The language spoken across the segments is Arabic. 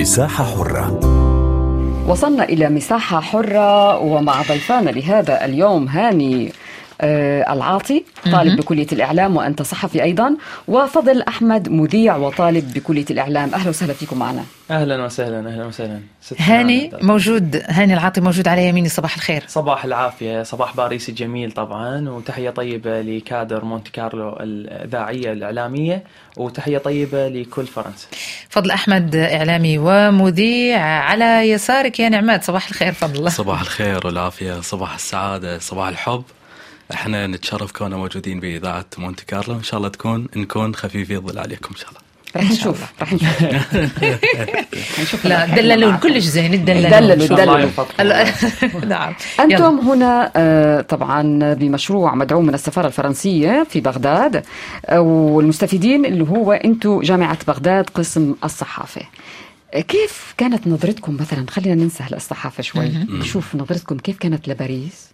مساحة حرة. وصلنا إلى مساحة حرة ومع ضيفانا لهذا اليوم هاني العاطي طالب بكلية الإعلام وأنت صحفي أيضا. وفضل أحمد مذيع وطالب بكلية الإعلام. أهلا وسهلا فيكم معنا. أهلا وسهلا أهلا وسهلا. هاني. موجود. هاني العاطي موجود على يميني. صباح الخير. صباح العافية. صباح باريسي جميل طبعا. وتحية طيبة لكادر مونte كارلو الإذاعية الإعلامية. وتحية طيبة لكل فرنسا فضل أحمد إعلامي ومذيع على يسارك يا نعمات. صباح الخير فضل صباح الخير والعافية. صباح السعادة. صباح الحب. إحنا نتشرف كوننا موجودين بإذاعة مونتي كارلو. إن شاء الله تكون نكون خفيفي الظل عليكم إن شاء الله. رح نشوف رح نشوف. نشوف لا دللون. كلش زين إن. يوفقكم هلا- نعم. أنتم يلا. هنا آه، طبعا بمشروع مدعوم من السفارة الفرنسية في بغداد آه، والمستفيدين اللي هو أنتم جامعة بغداد قسم الصحافة. آه، كيف كانت نظرتكم مثلا؟ خلينا ننسى هلا الصحافة شوي نشوف نظرتكم كيف كانت لباريس؟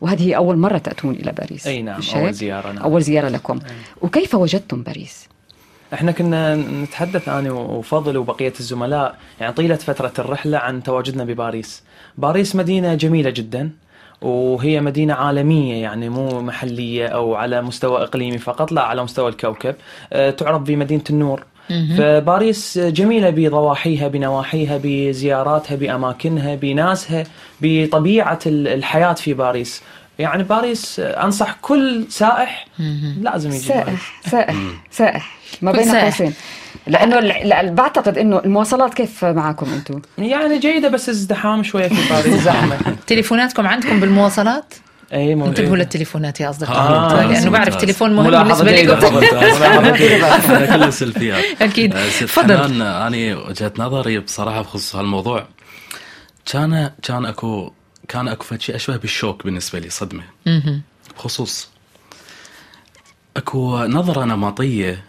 وهذه هي أول مرة تأتون إلى باريس أي نعم، أول؟ زيارة، نعم. أول زيارة لكم وكيف وجدتم باريس؟ إحنا كنا نتحدث أنا وفضل وبقية الزملاء يعني طيلة فترة الرحلة عن تواجدنا بباريس. باريس مدينة جميلة جدا وهي مدينة عالمية يعني مو محلية أو على مستوى إقليمي فقط لا على مستوى الكوكب. أه، تعرف بمدينة النور. فباريس جميلة بضواحيها بنواحيها بزياراتها بأماكنها بناسها بطبيعة ال- الحياة في باريس. يعني باريس أنصح كل سائح لازم يجي باريس. سائح سائح سائح ما بين سائح. قوسين لأنه ال- لا، بعتقد إنه المواصلات كيف معكم أنتم؟ يعني جيدة بس ازدحام شوية في باريس زحمة تليفوناتكم عندكم بالمواصلات اي موجود انتبهوا للتليفونات يا آه، اصدقائي لأنه ممتاز، بعرف. تليفون مهم بالنسبة لكم. إحنا كله سلفيات أكيد. آه، تفضل. حنان أنا وجهة نظري بصراحة بخصوص هالموضوع. كان كان أكو كان أكو شيء أشبه بالشوك بالنسبة لي صدمة. بخصوص. أكو نظرة نمطية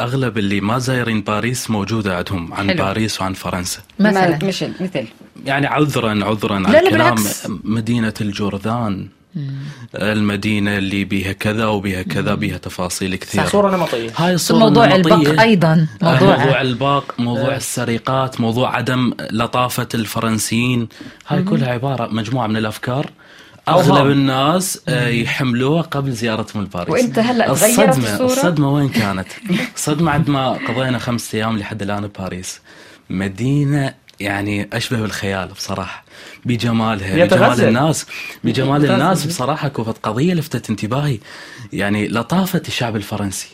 أغلب اللي ما زايرين باريس موجودة عندهم عن حلو. باريس وعن فرنسا. مثلا. مثل مثل. يعني عذرا عذرا لا، على لا، الكلام بالعكس. مدينة الجورذان المدينة اللي بيها كذا وبيها كذا بيها تفاصيل كثيرة صورة نمطية هاي الصورة موضوع النمطية. البق أيضا موضوع موضوع الباق موضوع إيه. السرقات موضوع عدم لطافة الفرنسيين هاي كلها عبارة مجموعة من الأفكار. أغلب الناس آه، يحملوها قبل زيارتهم لباريس وأنت هلأ تغيرت الصدمة الصورة؟ الصدمة وين كانت؟ الصدمة عندما قضينا خمسة أيام لحد الآن بباريس مدينة يعني أشبه بالخيال بصراحة بجمالها بجمال. الناس بجمال. الناس بصراحة كوفت قضية لفتت انتباهي يعني لطافة الشعب الفرنسي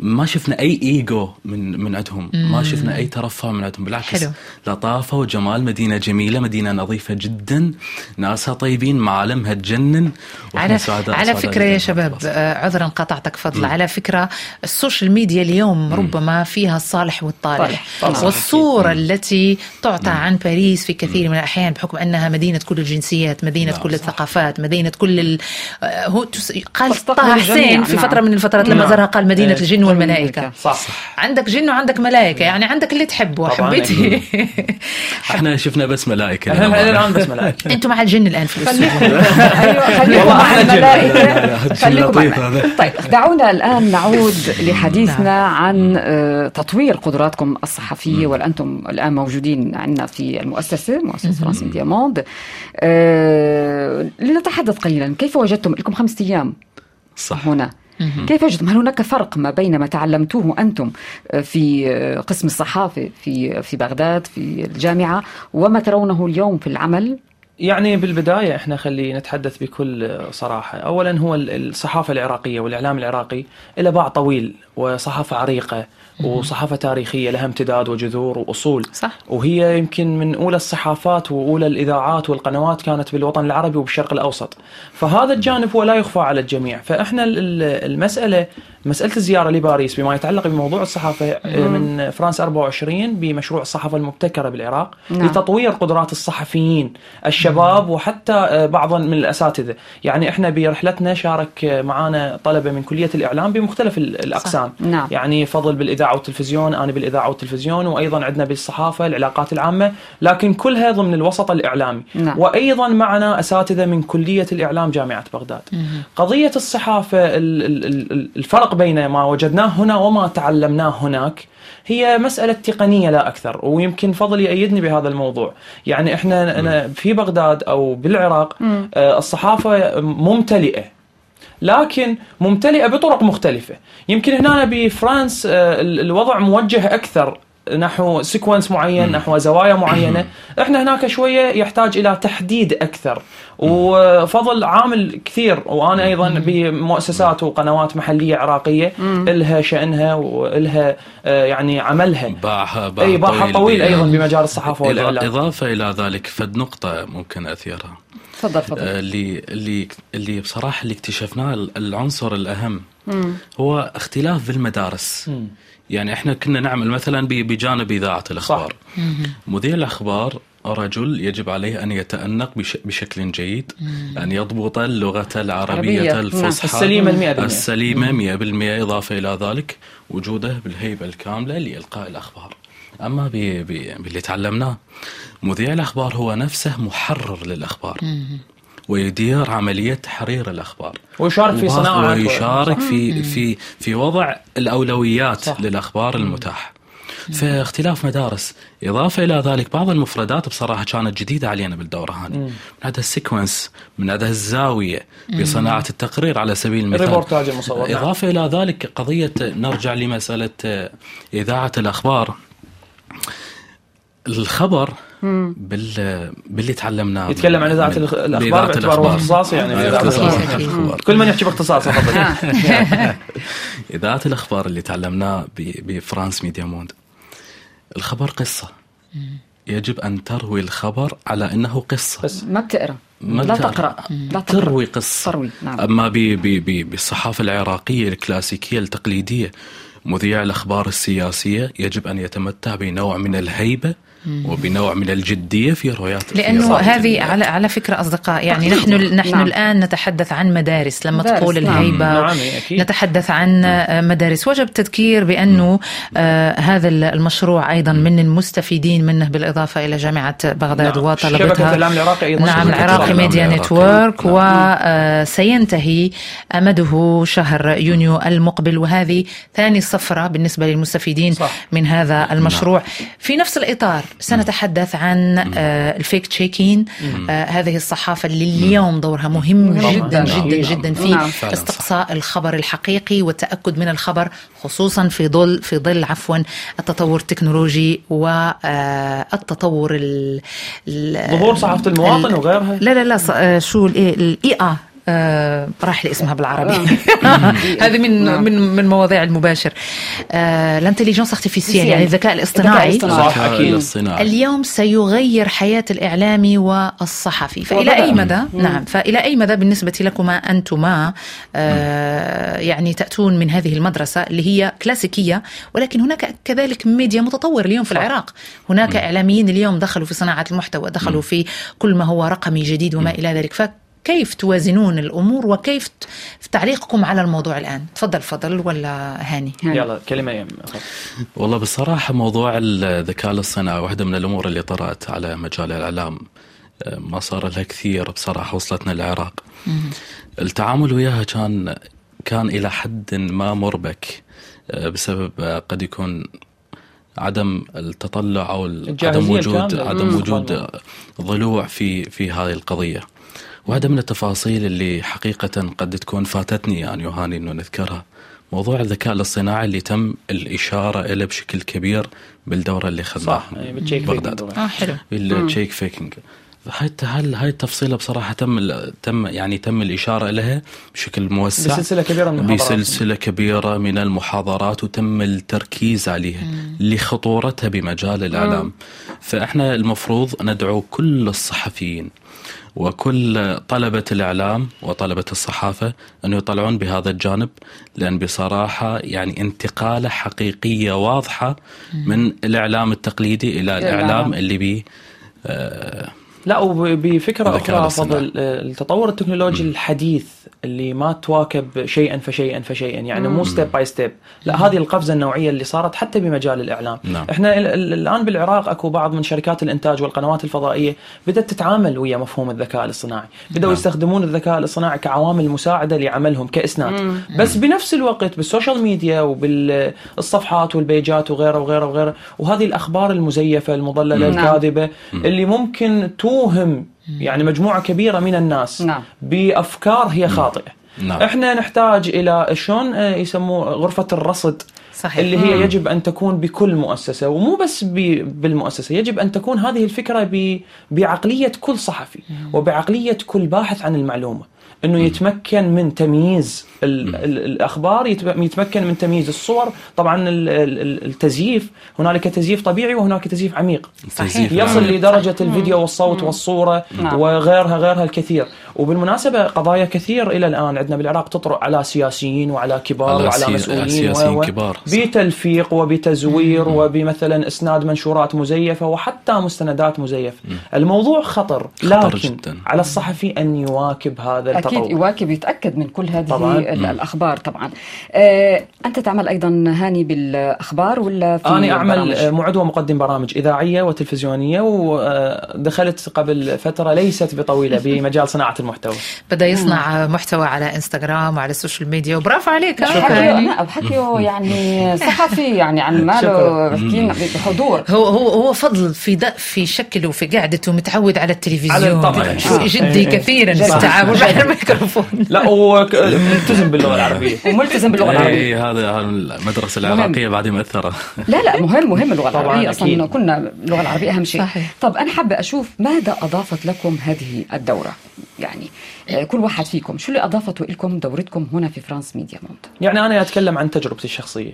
ما شفنا أي إيجو من من عندهم. ما شفنا أي ترفع من عندهم. بالعكس حلو. لطافة وجمال مدينة جميلة مدينة نظيفة جدا. ناسها طيبين معالمها تجنن على سعداء- على سعداء فكرة جداً. يا شباب. آه، عذرا قطعتك فضل. على فكرة الـ social media اليوم ربما فيها الصالح والطالح طالح،. والصورة التي تعطى عن باريس في كثير من الأحيان بحكم أنها مدينة كل الجنسيات مدينة نعم، كل صح. الثقافات مدينة كل ال... آه، هو تس... قال طه حسين في نعم. فترة من الفترات لما نعم. زارها قال مدينة إيه. الجن والملائكه صح. عندك جن وعندك ملائكة يعني عندك اللي تحبه حبيتي؟ إحنا شفنا بس ملائكة إحنا. الآن بس ملائكة. أنتم مع الجن الآن في الأستوديو. أيوه خليكم مع. الملائكة. خليكم. طيب دعونا الآن نعود لحديثنا عن آه، تطوير قدراتكم الصحفية وأنتم الآن موجودين عندنا في المؤسسة مؤسسة فرانس ميديا موند آه، لنتحدث قليلا كيف وجدتم لكم خمسة أيام صح. هنا؟ كيف وجدتم هل هناك فرق ما بين ما تعلمتوه أنتم في قسم الصحافة في في بغداد في الجامعة وما ترونه اليوم في العمل؟ يعني بالبداية إحنا خلي نتحدث بكل صراحة. اولا هو ال- الصحافة العراقية والإعلام العراقي له باع طويل وصحافة عريقة وصحافة تاريخية لها امتداد وجذور وأصول. صح. وهي يمكن من أولى الصحافات وأولى الإذاعات والقنوات كانت بالوطن العربي وبالشرق الأوسط. فهذا الجانب هو لا يخفى على الجميع. ال- المسألة مسألة الزيارة لباريس بما يتعلق بموضوع الصحافة من فرانس 24 بمشروع الصحافة المبتكرة بالعراق نعم. لتطوير قدرات الصحفيين الشباب وحتى آه، بعضا من الأساتذة، يعني إحنا برحلتنا شارك آه، معانا طلبة من كلية الإعلام بمختلف ال- الأقسام، نعم. يعني فضل بالإذاعة والتلفزيون، أنا بالإذاعة والتلفزيون، وأيضا عندنا بالصحافة العلاقات العامة، لكن كلها ضمن الوسط الإعلامي، نعم. وأيضا معنا أساتذة من كلية الإعلام جامعة بغداد. قضية الصحافة ال- ال- ال- الفرق بين ما وجدناه هنا وما تعلمناه هناك. هي مسألة تقنية لا أكثر ويمكن فضل يأيدني بهذا الموضوع. يعني إحنا أنا في بغداد أو بالعراق آه، الصحافة ممتلئة لكن ممتلئة بطرق مختلفة. يمكن هنا بفرانس آه، ال- الوضع موجه أكثر. نحو سيكونس معين نحو زوايا معينة. إحنا هناك شوية يحتاج إلى تحديد أكثر. وفضل عامل كثير وأنا أيضا بمؤسسات وقنوات محلية عراقية إلها شأنها وإلها آه، يعني عملها. باعها باع أي باعها طويل أيضا بمجال الصحافة إضا- والإعلام إضافة إلى ذلك فد نقطة ممكن أثيرها. تفضل تفضل. آه، اللي اللي اللي بصراحة اللي اكتشفناه العنصر الأهم هو اختلاف بالمدارس. يعني إحنا كنا نعمل مثلا بجانب إذاعة الأخبار. مذيع الأخبار رجل يجب عليه أن يتأنق بش بشكل جيد أن يضبط اللغة عربية. العربية. نعم. الفصحى السليمة المئة بالمئة. السليمة 100% إضافة إلى ذلك وجوده بالهيبة الكاملة لإلقاء الأخبار. أما ب- ب- باللي تعلمناه مذيع الأخبار هو نفسه محرر للأخبار. ويدير عملية تحرير الأخبار. ويشارك في صناعة. ويشارك في في في وضع الأولويات صح. للأخبار المتاحة. فاختلاف مدارس إضافة إلى ذلك بعض المفردات بصراحة كانت جديدة علينا بالدورة هذه. من هذا السيكونس من هذا الزاوية بصناعة التقرير على سبيل المثال. الريبورتاج المصور نعم. إضافة إلى ذلك قضية نرجع لمسألة آه، إذاعة الأخبار. الخبر بال باللي تعلمناه يتكلم عن إذاعة من- الأخ- الأخبار بإذاعة باعتباره الأخبار. اختصاصي يعني. الأخبار. كل من يحكي باختصاص تفضل إذاعة الأخبار اللي تعلمناه ب- بفرانس ميديا موند. الخبر قصة. يجب أن تروي الخبر على أنه قصة. بس ما بتقرأ. ما لا. تقرأ. لا تقرأ. تروي قصة. تروي. نعم. أما ب- ب- ب- بالصحافة العراقية الكلاسيكية التقليدية مذيع الأخبار السياسية يجب أن يتمتع بنوع من الهيبة وبنوع من الجدية في روايات لأنه هذه على على فكرة أصدقاء يعني نحن نحن نعم. الآن نتحدث عن مدارس لما مدارس، تقول نعم. الهيبة نعم،. نتحدث عن آه، مدارس وجب تذكير بأنه آه هذا المشروع أيضا من المستفيدين منه بالإضافة إلى جامعة بغداد نعم. شبكة وطلبتها الإعلام العراقي أيضا نعم العراقي Media. Network نعم. وسينتهي أمده شهر يونيو المقبل وهذه ثاني سفرة بالنسبة للمستفيدين صح. من هذا المشروع في نفس الإطار سنتحدث عن آه، ال fact-checking. آه، هذه الصحافة اللي اليوم دورها مهم مهم جدا جداً. جدا نعم. جدا في نعم. استقصاء الخبر الحقيقي والتأكد من الخبر خصوصا في ظل في ظل عفوا التطور التكنولوجي والتطور ال ال- ظهور صحافة المواطن ال- وغيرها؟ لا لا لا آه، شو ال AI آ آه راح لي اسمها بالعربي. هذه من نعم. من من مواضيع المباشر. آه ال intelligence artificielle يعني الذكاء الذكاء الاصطناعي. صح، اليوم سيغير حياة الإعلامي والصحفي. وبدأ. أي مدى؟ نعم. فإلى أي مدى بالنسبة لكما أنتما؟ آه يعني تأتون من هذه المدرسة اللي هي كلاسيكية ولكن هناك كذلك ميديا متطور اليوم في العراق. هناك إعلاميين اليوم دخلوا في صناعة المحتوى دخلوا في كل ما هو رقمي جديد وما إلى ذلك. فكيف توازنون الأمور وكيف ت- تعليقكم على الموضوع الآن؟ تفضل فضل ولا هاني؟ يلا كلمة يم والله بصراحة موضوع الذكاء الاصطناعي واحدة من الأمور اللي طرأت على مجال الإعلام آه، ما صار لها كثير بصراحة وصلتنا العراق. التعامل وياها كان كان إلى حد ما مربك آه، بسبب آه، قد يكون عدم التطلع أو عدم وجود عدم وجود. ضلوع في في هذه القضية. واحدة من التفاصيل اللي حقيقة قد تكون فاتتني يعني وهاني إنه نذكرها. موضوع الذكاء الاصطناعي اللي تم الإشارة له بشكل كبير بالدورة اللي خذناها بالتشيك بغداد. فيكينج. آه حلو. ال check faking هاي هل هاي التفصيلة بصراحة تم تم يعني تم الإشارة لها بشكل موسع. بسلسلة كبيرة من المحاضرات. بسلسلة كبيرة من المحاضرات وتم التركيز عليها لخطورتها بمجال الإعلام. فإحنا المفروض ندعو كل الصحفيين وكل طلبة الإعلام وطلبة الصحافة أن يطلعون بهذا الجانب لأن بصراحة يعني انتقالة حقيقية واضحة من الإعلام التقليدي إلى الإعلام. اللي بي آه لا أخرى الاصطناعي. فضل آه، التطور التكنولوجي الحديث اللي ما تواكب شيئا فشيئا فشيئا يعني مو step by step لا هذه القفزة النوعية اللي صارت حتى بمجال الإعلام. نعم. إحنا ال- ال- الآن بالعراق أكو بعض من شركات الإنتاج والقنوات الفضائية بدأت تتعامل ويا مفهوم الذكاء الاصطناعي. بدأوا نعم. يستخدمون الذكاء الاصطناعي كعوامل مساعدة لعملهم كإسناد. بس بنفس الوقت بال social media وبالصفحات وال page ات وغيره وغيره وغيره وهذه الأخبار المزيفة المضللة نعم. الكاذبة اللي ممكن توهم يعني مجموعة كبيرة من الناس نعم. بأفكار هي خاطئة نعم. إحنا نحتاج إلى شلون آه، يسموه غرفة الرصد صحيح. اللي هي يجب أن تكون بكل مؤسسة ومو بس ب- بالمؤسسة يجب أن تكون هذه الفكرة ب- بعقلية كل صحفي وبعقلية كل باحث عن المعلومة إنه يتمكن من تمييز ال ال الأخبار يتم- يتمكن من تمييز الصور. طبعا ال- ال- ال- التزييف هنالك تزييف طبيعي وهناك تزييف عميق. تزييف يصل نعم. لدرجة الفيديو والصوت والصورة نعم. وغيرها غيرها الكثير. وبالمناسبة قضايا كثير إلى الآن. عندنا بالعراق تطرق على سياسيين وعلى كبار على وعلى سي- مسؤولين سياسيين و- و- كبار،. بتلفيق وبتزوير وبمثلا إسناد منشورات مزيفة وحتى مستندات مزيفة. الموضوع خطر خطر لكن جداً. على الصحفي أن يواكب هذا أكيد التطور يواكب يتاكد من كل هذه طبعاً. ال- الأخبار طبعا آه، أنت تعمل أيضا هاني بالأخبار ولا في أنا أعمل؟ معد ومقدم برامج إذاعية وتلفزيونية ودخلت قبل فترة ليست بطويلة بمجال صناعة المحتوى بدأ يصنع محتوى على إنستغرام وعلى ال social media وبرافو عليك آه، حكيه يعني. لا بحكيه يعني صحفي يعني عن ماله. بحكي بحضور هو هو هو فضل في في شكله وفي قعدته متعود على التلفزيون على آه. جدي إيه. كثيرا في. التعامل مع الميكروفون. لا وملتزم باللغة العربية. وملتزم باللغة العربية. اي هذا هذا المدرسة العراقية بعد مأثره لا لا مهم مهم اللغة طبعاً العربية. أصلا. كنا اللغة العربية أهم شيء. صحيح. طب أنا حابة أشوف ماذا أضافت لكم هذه الدورة؟ يعني آه، كل واحد فيكم. شو اللي أضافته لكم دورتكم هنا في فرانس ميديا موند؟ يعني أنا أتكلم عن تجربتي الشخصية.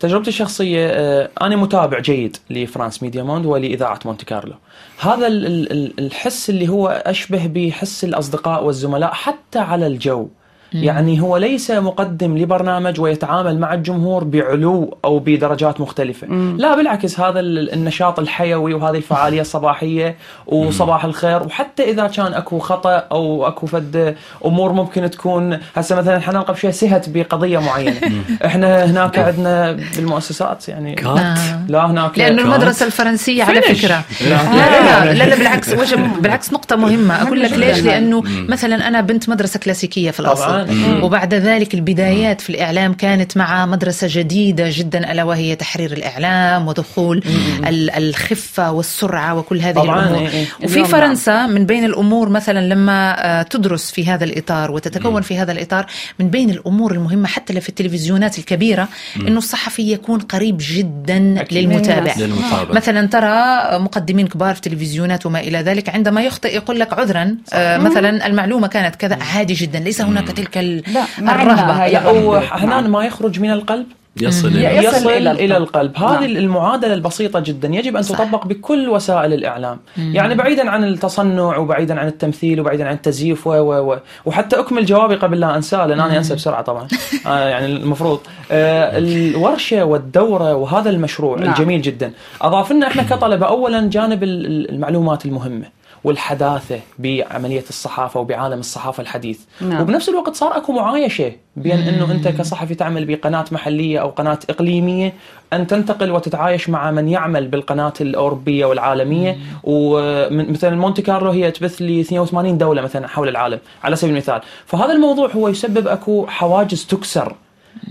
تجربتي الشخصية آه، أنا متابع جيد لفرانس ميديا موند ولإذاعة مونte كارلو. هذا ال- ال- ال- الحس اللي هو أشبه بحس الأصدقاء والزملاء حتى على الجو. يعني هو ليس مقدم لبرنامج ويتعامل مع الجمهور بعلو أو بدرجات مختلفة. لا بالعكس هذا ال- النشاط الحيوي وهذه الفعالية الصباحية وصباح الخير. وحتى إذا كان أكو خطأ أو أكو فد أمور ممكن تكون هسه مثلا إحنا نلقى بشيء سهت بقضية معينة. إحنا هناك عندنا بالمؤسسات يعني كات لا هناك لأنه المدرسة الفرنسية على. فكرة. لا. لا لا لا, لا بالعكس وجه بالعكس نقطة مهمة. أقول لك. ليش؟ لأنه مثلا أنا بنت مدرسة كلاسيكية في الأصل. طبعاً. وبعد ذلك البدايات في الإعلام كانت مع مدرسة جديدة جدا ألا وهي تحرير الإعلام ودخول ال- الخفة والسرعة وكل هذه طبعاً، الأمور. إيه، إيه. وفي فرنسا من بين الأمور مثلا لما آه، تدرس في هذا الإطار وتتكون في هذا الإطار من بين الأمور المهمة حتى في التلفزيونات الكبيرة إنه الصحفي يكون قريب جدا أكيد. للمتابع. للناس. للمتابعه مثلا ترى مقدمين كبار في تلفزيونات وما إلى ذلك عندما يخطئ يقول لك عذرا آه مثلا المعلومة كانت كذا عادي جدا ليس هناك تلك ال- لا، ما عندنا الرهبة. لا وحنان ما يخرج من القلب؟ يصل يصل إلى يصل, إلى إلى, القلب. إلى القلب. هذه نعم. المعادلة البسيطة جدا. يجب أن صح. تطبق بكل وسائل الإعلام. يعني بعيدا عن التصنع وبعيدا عن التمثيل وبعيدا عن التزييف و و و وحتى أكمل جوابي قبل لا أنساه لأن أنا أنسى بسرعة طبعا. آه يعني المفروض. آه الورشة والدورة وهذا المشروع نعم. الجميل جدا. أضاف لنا إحنا كطلبة أولا جانب ال- ال- المعلومات المهمة. والحداثة بعملية الصحافة وبعالم الصحافة الحديث. نعم. وبنفس الوقت صار أكو معايشة بين أنه أنت كصحفي تعمل بقناة محلية أو قناة إقليمية أن تنتقل وتتعايش مع من يعمل بالقناة الأوروبية والعالمية. ومثلا مونتي كارلو هي تبث ل 82 دولة مثلا حول العالم على سبيل المثال. فهذا الموضوع هو يسبب أكو حواجز تكسر.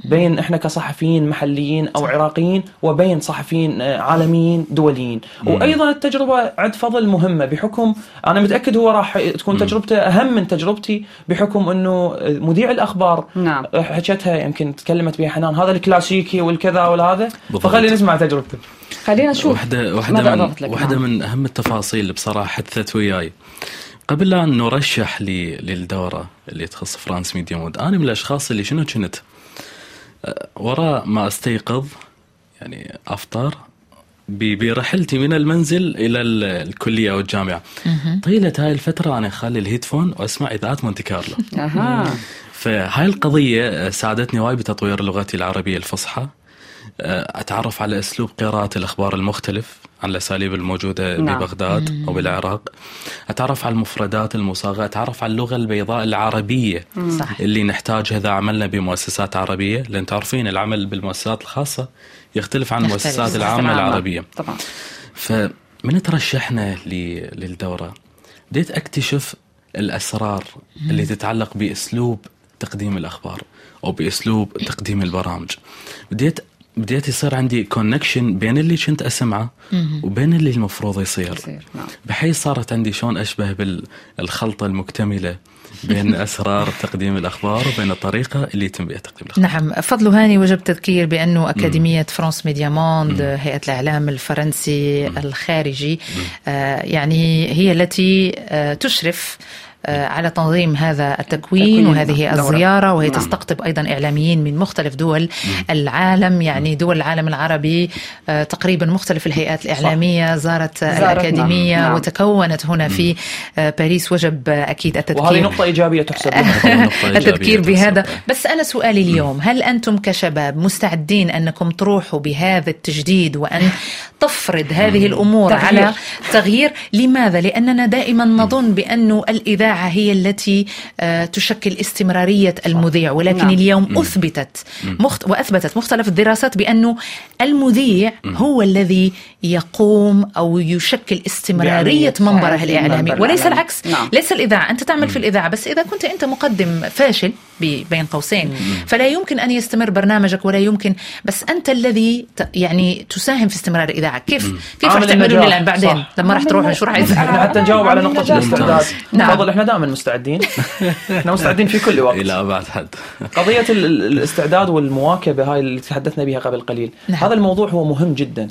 بين إحنا كصحفيين محليين أو عراقيين وبين صحفيين آه، عالميين دوليين. وأيضا التجربة عند فضل مهمة بحكم أنا متأكد هو راح تكون تجربته أهم من تجربتي بحكم إنه مذيع الأخبار نعم. حكتها يمكن تكلمت بها حنان هذا الكلاسيكي والكذا والهذا. فخلينا نسمع تجربته خلينا نشوف واحدة واحدة ماذا من واحدة نعم. من أهم التفاصيل اللي بصراحة حدثت وياي. قبل لا نرشح لي للدورة اللي تخص فرانس ميديا موند أنا من الأشخاص اللي شنو كنت؟ وراء ما أستيقظ يعني أفطر ب- برحلتي من المنزل إلى ال- الكلية أو الجامعة. طيلة هاي الفترة أنا أخلي ال headphone وأسمع إذاعة مونتي كارلو. فهاي القضية ساعدتني وايد بتطوير لغتي العربية الفصحى. آه، أتعرف على أسلوب قراءة الأخبار المختلف عن الأساليب الموجودة نعم. ببغداد أو بالعراق أتعرف على المفردات المصاغة أتعرف على اللغة البيضاء العربية صح. اللي نحتاجها إذا عملنا بمؤسسات عربية لأن تعرفين العمل بالمؤسسات الخاصة يختلف عن. المؤسسات العامة. العربية طبعا فمن ترشحنا للدورة بديت أكتشف الأسرار اللي تتعلق بأسلوب تقديم الأخبار أو بأسلوب تقديم البرامج بديت بديت يصير عندي connection بين اللي كنت أسمعه وبين اللي المفروض يصير. يصير نعم. بحيث صارت عندي شلون أشبه بالخلطة المكتملة بين أسرار تقديم الأخبار وبين الطريقة اللي يتم بها تقديم الأخبار. نعم. فضل هاني وجب تذكير بأنه أكاديمية فرانس ميديا موند هيئة الإعلام الفرنسي الخارجي آه، يعني هي التي آه، تشرف على تنظيم هذا التكوين تكوين وهذه. الزيارة وهي نعم. تستقطب أيضا إعلاميين من مختلف دول العالم يعني دول العالم العربي آه، تقريبا مختلف الهيئات الإعلامية زارت آه، زارتنا. الأكاديمية نعم. وتكونت هنا في آه، باريس وجب آه، أكيد التذكير وهذه نقطة إيجابية تحسب التذكير. بهذا بس أنا سؤالي اليوم هل أنتم كشباب مستعدين أنكم تروحوا بهذا التجديد وأن تفرض هذه الأمور تغيير. على تغيير لماذا؟ لأننا دائما نظن بأن الإذاعة هي التي آه، تشكل استمرارية المذيع ولكن نعم. اليوم أثبتت مخت... وأثبتت مختلف الدراسات بأنه المذيع هو الذي يقوم أو يشكل استمرارية منبره الإعلامي وليس. العكس نعم. ليس الإذاعة أنت تعمل في الإذاعة بس إذا كنت أنت مقدم فاشل بين قوسين فلا يمكن أن يستمر برنامجك ولا يمكن بس أنت الذي ت- يعني تساهم في استمرار الإذاعة كيف كيف راح النجاح. الآن بعدين صح. لما راح النجاح. شو راح حتى نجاوب على نقطة نعم. الاستعداد نعم. تفضل إحنا دائما مستعدين. إحنا مستعدين في كل وقت. إلى أبعد حد. قضية ال- ال- الاستعداد والمواكبة هاي اللي تحدثنا بها قبل قليل. نعم. هذا الموضوع هو مهم جدا.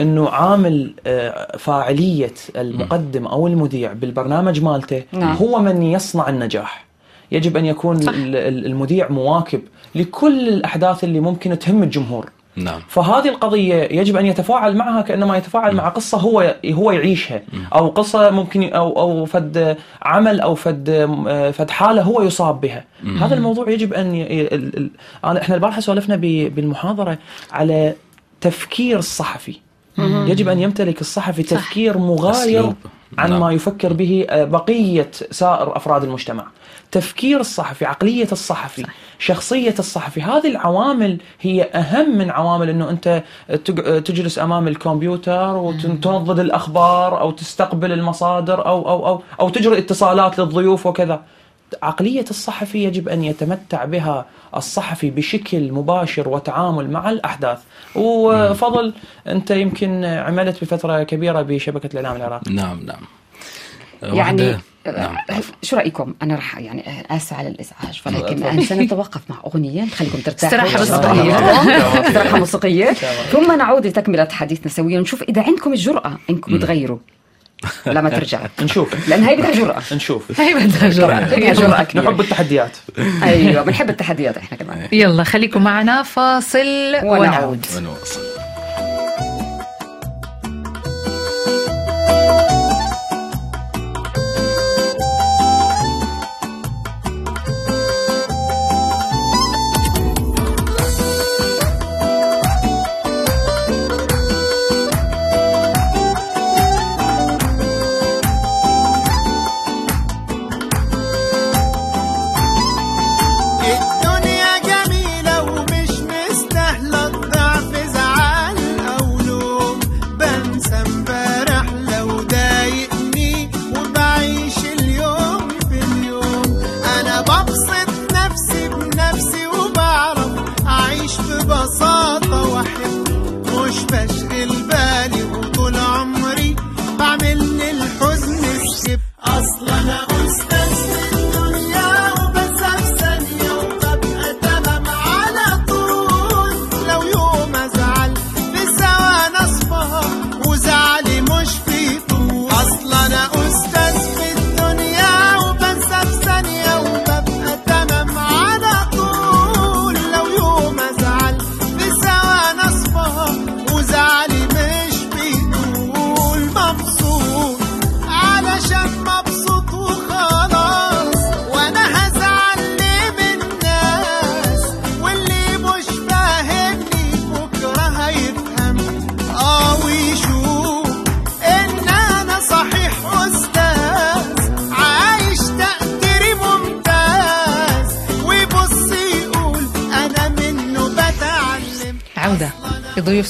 إنه عامل آه، فاعلية المقدم أو المذيع بالبرنامج مالته نعم. هو من يصنع النجاح. يجب أن يكون ال- ال- المذيع مواكب لكل الأحداث اللي ممكن تهم الجمهور. نعم. فهذه القضية يجب أن يتفاعل معها كأنما يتفاعل مع قصة هو هو يعيشها. أو قصة ممكن أو أو فد عمل أو فد فد حالة هو يصاب بها. هذا الموضوع يجب أن ي... ال- ال- أنا إحنا البارحة سولفنا ب- بالمحاضرة على تفكير الصحفي. يجب أن يمتلك الصحفي تفكير مغاير أسلوب. عن نعم. ما يفكر به آه، بقية سائر أفراد المجتمع. تفكير الصحفي عقلية الصحفي شخصية الصحفي هذه العوامل هي أهم من عوامل أنه أنت تج- تجلس أمام الكمبيوتر وتنضد الأخبار أو تستقبل المصادر أو أو أو أو تجري اتصالات للضيوف وكذا. عقلية الصحفي يجب أن يتمتع بها الصحفي بشكل مباشر وتعامل مع الأحداث. وفضل أنت يمكن عملت بفترة كبيرة بشبكة الإعلام العراقي. نعم نعم. يعني واحدة- نعم. آه، شو رأيكم؟ أنا راح يعني آه، اسف على الإزعاج ولكن الآن سنتوقف مع أغنية نخليكم ترتاحوا. استراحة موسيقية. استراحة موسيقية. ثم نعود لتكملة حديثنا سويا ونشوف إذا عندكم الجرأة إنكم تغيروا. لما ترجع. نشوف. لأن هي بدها جرأة. نشوف. هي بدها جرأة. جرأة كبيرة. نحب التحديات. أيوه بنحب التحديات إحنا كمان. يلا خليكم معنا فاصل ونعود. ونعود.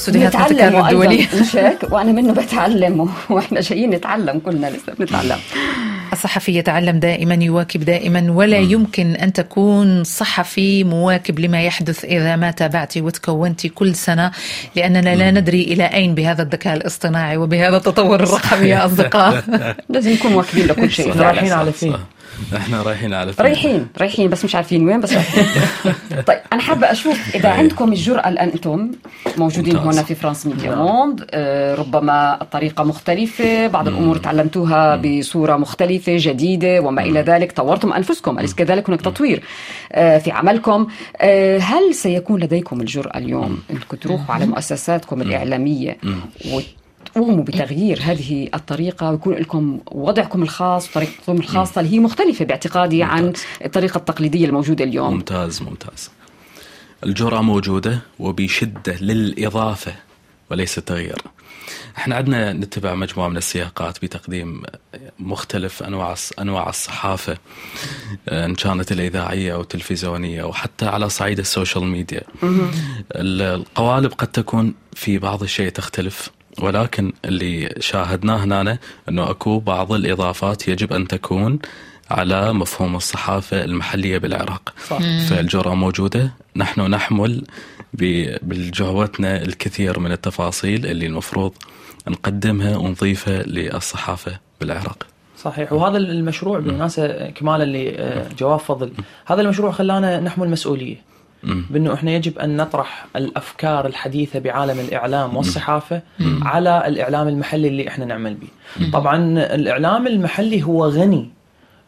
ضيوف استوديوهات مونte نتعلم كارلو الدولية أيضاً، مش هيك؟ وأنا منه بتعلم وإحنا جايين نتعلم كلنا لسه بنتعلم. الصحفي يتعلم دائما يواكب دائما ولا يمكن أن تكون صحفي مواكب لما يحدث إذا ما تابعت وتكونت كل سنة لأننا لا ندري إلى أين بهذا الذكاء الاصطناعي وبهذا التطور الرقمي يا أصدقاء. لازم نكون واكبين لكل شيء. رايحين على فين؟ إحنا رايحين على فين؟ رايحين رايحين بس مش عارفين وين بس رايحين. طيب أنا حابة أشوف إذا أي. عندكم الجرأة الآن أنتم موجودين. هنا في فرانس ميديا نعم. موند آه، ربما الطريقة مختلفة بعض الأمور تعلمتوها بصورة مختلفة جديدة وما إلى ذلك. طورتم أنفسكم أليس كذلك هناك تطوير آه، في عملكم؟ آه، هل سيكون لديكم الجرأة اليوم انكم تروحوا على مؤسساتكم الإعلامية وتقوموا بتغيير هذه الطريقة ويكون لكم وضعكم الخاص وطريقتكم الخاصة اللي هي مختلفة باعتقادي عن ممتاز. الطريقة التقليدية الموجودة اليوم. ممتاز ممتاز. الجرأة موجودة وبشدة للإضافة وليس التغيير. إحنا عندنا نتبع مجموعة من السياقات بتقديم مختلف أنواع أنواع الصحافة إن كانت الإذاعية أو التلفزيونية وحتى على صعيد السوشيال ميديا. ال- القوالب قد تكون في بعض الشيء تختلف. ولكن اللي شاهدناه هنا أنه أكو بعض الإضافات يجب أن تكون على مفهوم الصحافة المحلية بالعراق. صح. فالجرأة موجودة. نحن نحمل ب- بجهوتنا الكثير من التفاصيل اللي المفروض نقدمها ونضيفها للصحافة بالعراق. صحيح. وهذا المشروع بالمناسبة كمالا لجواب فضل. هذا المشروع خلانا نحمل مسؤولية. بأنه إحنا يجب أن نطرح الأفكار الحديثة بعالم الإعلام والصحافة على الإعلام المحلي اللي إحنا نعمل به. طبعا الإعلام المحلي هو غني.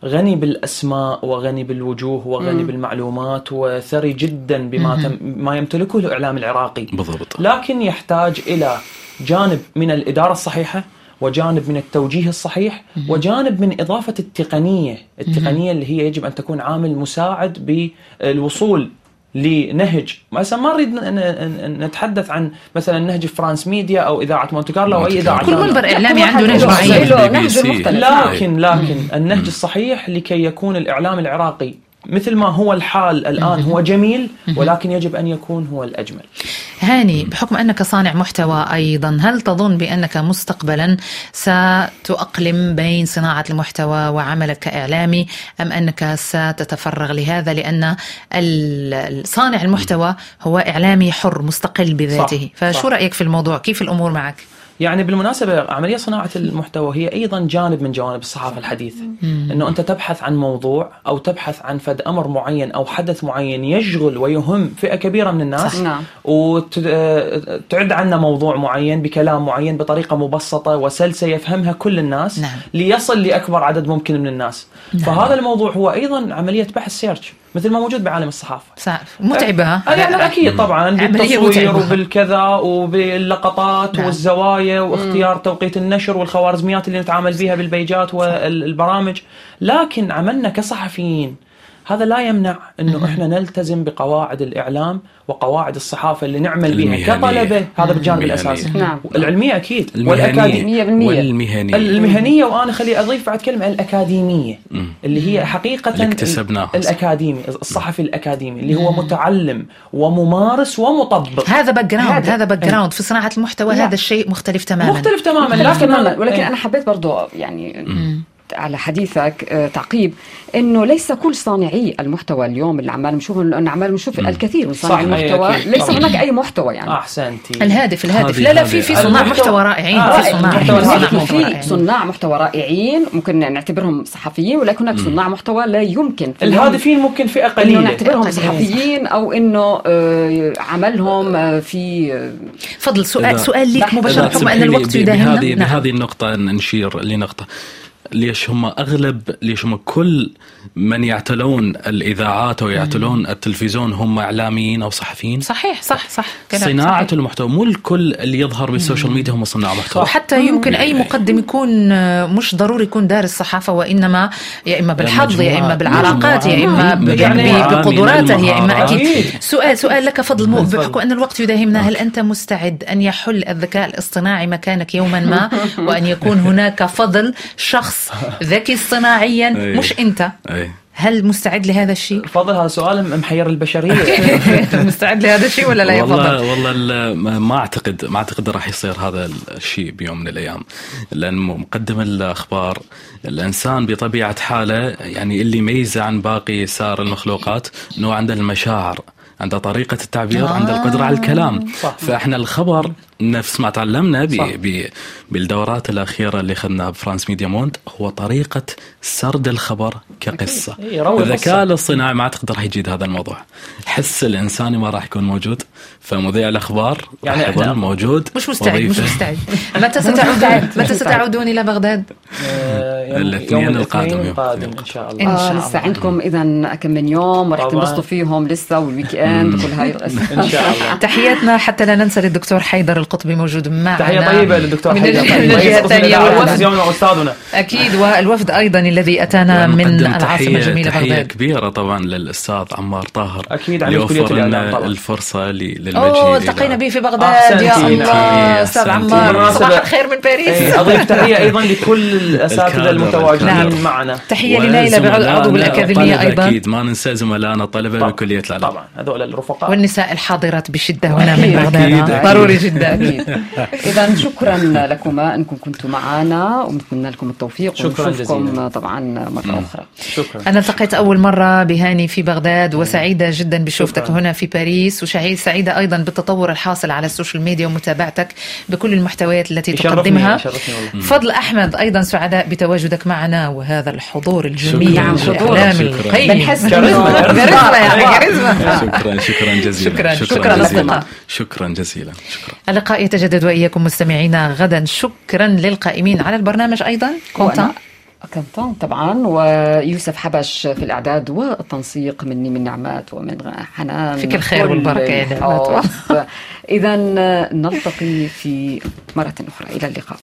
غني بالأسماء وغني بالوجوه وغني بالمعلومات وثري جدا بما تم ما يمتلكه الإعلام العراقي. بالضبط. لكن يحتاج إلى جانب من الإدارة الصحيحة وجانب من التوجيه الصحيح وجانب من إضافة التقنية، التقنية اللي هي يجب أن تكون عامل مساعد بالوصول لنهج مثلا ما نريد نتحدث عن مثلا نهج فرانس ميديا أو إذاعة مونte كارلو أو أي إذاعة. كل. منبر واحد عنده نهج معين. لكن لكن النهج الصحيح لكي يكون الإعلام العراقي مثل ما هو الحال الآن هو جميل ولكن يجب أن يكون هو الأجمل. هاني بحكم أنك صانع محتوى أيضا هل تظن بأنك مستقبلا ستؤقلم بين صناعة المحتوى وعملك كإعلامي أم أنك ستتفرغ لهذا لأن صانع المحتوى هو إعلامي حر مستقل بذاته؟ صح، فشو صح. رأيك في الموضوع؟ كيف الأمور معك؟ يعني بالمناسبة عملية صناعة المحتوى هي أيضا جانب من جوانب الصحافة الحديثة أنه أنت تبحث عن موضوع أو تبحث عن فد أمر معين أو حدث معين يشغل ويهم فئة كبيرة من الناس صح. نعم. وتعد عنا موضوع معين بكلام معين بطريقة مبسطة وسلسة يفهمها كل الناس نعم. ليصل لأكبر عدد ممكن من الناس نعم. فهذا الموضوع هو أيضا عملية بحث سيرش مثل ما موجود بعالم الصحافة صح. متعبة ها؟ آه، يعني أكيد طبعا عملية بالتصوير. وبالكذا وباللقطات نعم. والزوايا واختيار توقيت النشر والخوارزميات اللي نتعامل بها بالبيجات والبرامج لكن عملنا كصحفيين هذا لا يمنع إنه إحنا نلتزم بقواعد الإعلام وقواعد الصحافة اللي نعمل بها. كطلبة هذا بالجانب. الاساسي نعم. العلمية أكيد المهنية والأكاديمية 100%. والمهنية المهنية وأنا خلي أضيف بعد كلمة الأكاديمية. اللي هي حقيقة اللي اكتسبناها. الأكاديمي الصحفي الأكاديمي اللي هو متعلم وممارس ومطبق هذا background هذا. background في صناعة المحتوى. هذا الشيء مختلف تماما مختلف تماما مختلف لكن ولكن إيه. أنا حبيت برضو يعني على حديثك آه، تعقيب إنه ليس كل صانعي المحتوى اليوم اللي عمال نشوفهم لأن عمال نشوف الكثير من صانعي صح، أي المحتوى. ليس طبعاً. هناك أي محتوى يعني أحسنتي الهادف الهادف لا لا في في صناع محتوى رائعين آه، في صناع المحتوى صناع. محتوى رائعين. صناع محتوى رائعين ممكن نعتبرهم صحفيين ولكن هناك صناع محتوى لا يمكن الهادفين ممكن فئه إنه قليله نعتبرهم قليلة. صحفيين أو إنه آه، عملهم آه، في آه، فضل سؤال سؤال ليك إذا مباشرة بحكم لي الوقت يداهمنا بهذه نعم. بهذه النقطة نشير لنقطة ليش هم أغلب ليش هم كل من يعتلون الإذاعات أو يعتلون التلفزيون هم إعلاميين أو صحفيين؟ صحيح صح صح. صناعة صحيح. المحتوى مو الكل اللي يظهر بالسوشيال ميديا هم صناع محتوى. وحتى يمكن أي مقدم يكون آه، مش ضروري يكون دارس صحافه وإنما يا إما بالحظ يا إما بالعلاقات يا إما يعني بقدراته يا إما. أكيد. سؤال سؤال لك فضل. بحكم أن الوقت يداهمنا. هل أنت مستعد أن يحل الذكاء الاصطناعي مكانك يوما ما وأن يكون هناك فضل شخص ذكي اصطناعيا أي. مش أنت هل مستعد لهذا الشيء؟ فضل هذا سؤال محير البشرية مستعد لهذا الشيء ولا لا يا والله فضل؟ والله ال- ما ما اعتقد ما أعتقد راح يصير هذا الشيء بيوم من الأيام لأن مقدم الأخبار الإنسان بطبيعة حاله يعني اللي يميزه عن باقي سائر المخلوقات إنه عنده المشاعر عنده طريقة التعبير آه. عنده القدرة على الكلام صح. فإحنا الخبر نفس ما تعلمنا صح. ب- ب- بالدورات الأخيرة اللي أخذناها بفرانس ميديا موند هو طريقة سرد الخبر كقصة إيه، الذكاء قصة. الاصطناعي ما اعتقد راح يجيد هذا الموضوع الحس الانساني ما راح يكون موجود فمذيع الأخبار يعني راح يظل موجود مش مستعد مش. مستعد متى ستعود متى ستعودون إلى بغداد؟ آه، الاثنين القادم، القادم إن شاء إن الله شاء آه الله. لسه عندكم اذا كم من يوم طبعاً. تنبسطوا فيهم لسه وال weekend وكل هاي القصص إن شاء الله. تحياتنا حتى لا ننسى للدكتور حيدر القطبي موجود معنا. تحية طيبة للدكتور من حيدر. من الثانية الإذاعة والوفد أكيد والوفد أيضا الذي أتانا من العاصمة تحية الجميلة تحية بغداد. كبيرة طبعا للأستاذ عمار طاهر. أكيد عن اللي كلية لنا. الفرصة للمجيء أوه التقينا به في بغداد. يا نعم. الله أستاذ. عمار. صباح الخير من باريس. إيه، أضيف تحية أيضا لكل الأساتذة المتواجدين الكادر. معنا. بعضو وزملائنا بالاكاديميه الطلبة أيضا. أكيد. ما ننسى زملائنا الطلبة طبعاً. بكلية الإعلام. طبعا. هذول الرفقاء والنساء الحاضرات بشده هنا من بغداد آه،. ضروري جدا اذا شكرا لكما انكم كنتم معنا ونتمنى لكم التوفيق شكراً جزيلاً. طبعا مره أخرى شكرا أنا التقيت أول مرة بهاني في بغداد وسعيدة جدا بشوفتك شكراً. هنا في باريس وسعيد سعيدة أيضا بالتطور الحاصل على السوشيال ميديا ومتابعتك بكل المحتويات التي يشرفني تقدمها يشرفني والله فضل أحمد أيضا سعداء بتواجدك معنا وهذا الحضور الجميل شكراً. نعم، شكراً. القيم كاريزما. كاريزما يعني كاريزما شكرا شكرا جزيلا شكراً، شكراً جزيلا. شكرا جزيلا شكرا. اللقاء يتجدد وإياكم مستمعينا غدا. شكرا للقائمين على البرنامج أيضا. كونتان. كنتان طبعا ويوسف حبش في الإعداد والتنسيق مني من نعمات ومن حنان. فيك الخير كل والبركة يا نعمات. اذا نلتقي في مرة أخرى. إلى اللقاء.